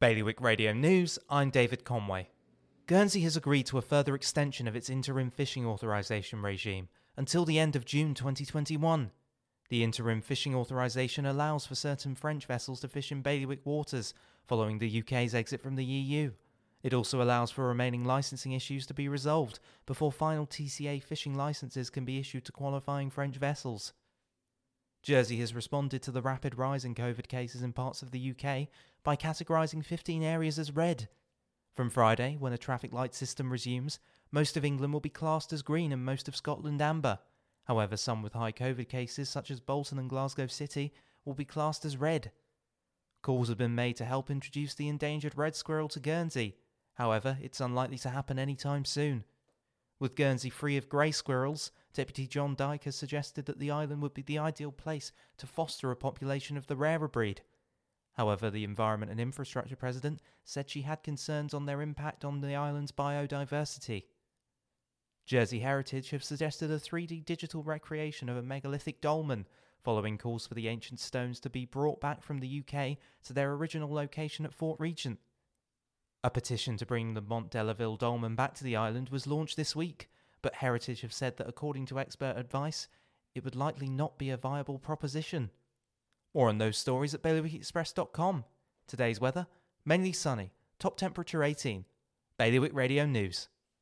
Bailiwick Radio News, I'm David Conway. Guernsey has agreed to a further extension of its interim fishing authorisation regime until the end of June 2021. The interim fishing authorisation allows for certain French vessels to fish in bailiwick waters following the UK's exit from the EU. It also allows for remaining licensing issues to be resolved before final TCA fishing licenses can be issued to qualifying French vessels. Jersey has responded to the rapid rise in COVID cases in parts of the UK by categorising 15 areas as red. From Friday, when a traffic light system resumes, most of England will be classed as green and most of Scotland amber. However, some with high COVID cases, such as Bolton and Glasgow City, will be classed as red. Calls have been made to help introduce the endangered red squirrel to Guernsey. However, it's unlikely to happen anytime soon. With Guernsey free of grey squirrels, Deputy John Dyke has suggested that the island would be the ideal place to foster a population of the rarer breed. However, the Environment and Infrastructure President said she had concerns on their impact on the island's biodiversity. Jersey Heritage have suggested a 3D digital recreation of a megalithic dolmen, following calls for the ancient stones to be brought back from the UK to their original location at Fort Regent. A petition to bring the Mont de la Ville dolmen back to the island was launched this week, but Heritage have said that according to expert advice, it would likely not be a viable proposition. More on those stories at bailiwickexpress.com. Today's weather mainly sunny, top temperature 18. Bailiwick Radio News.